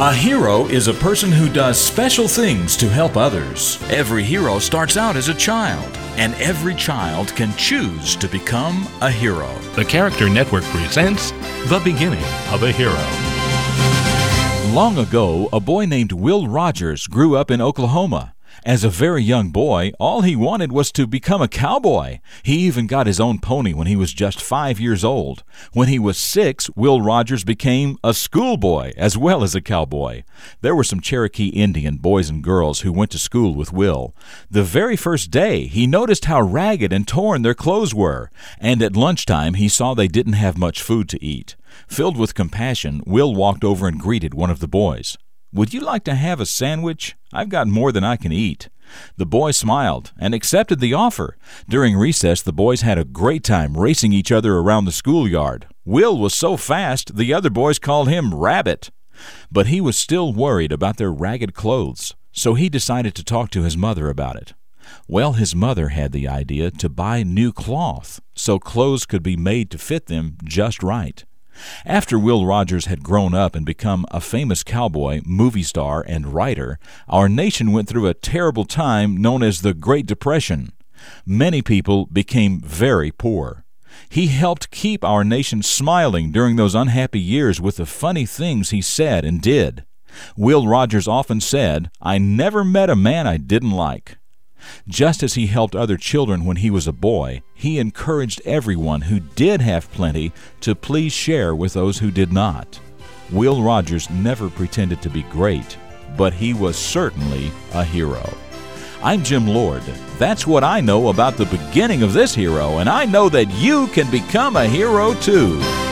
A hero is a person who does special things to help others. Every hero starts out as a child, and every child can choose to become a hero. The Character Network presents The Beginning of a Hero. Long ago, a boy named Will Rogers grew up in Oklahoma. As a very young boy, all he wanted was to become a cowboy. He even got his own pony when he was just five years old. When he was six, Will Rogers became a schoolboy as well as a cowboy. There were some Cherokee Indian boys and girls who went to school with Will. The very first day, he noticed how ragged and torn their clothes were, and at lunchtime he saw they didn't have much food to eat. Filled with compassion, Will walked over and greeted one of the boys. Would you like to have a sandwich? I've got more than I can eat. The boy smiled and accepted the offer. During recess, the boys had a great time racing each other around the schoolyard. Will was so fast, the other boys called him Rabbit. But he was still worried about their ragged clothes, so he decided to talk to his mother about it. Well, his mother had the idea to buy new cloth so clothes could be made to fit them just right. After Will Rogers had grown up and become a famous cowboy, movie star, and writer, our nation went through a terrible time known as the Great Depression. Many people became very poor. He helped keep our nation smiling during those unhappy years with the funny things he said and did. Will Rogers often said, I never met a man I didn't like. Just as he helped other children when he was a boy, he encouraged everyone who did have plenty to please share with those who did not. Will Rogers never pretended to be great, but he was certainly a hero. I'm Jim Lord. That's what I know about the beginning of this hero, and I know that you can become a hero too.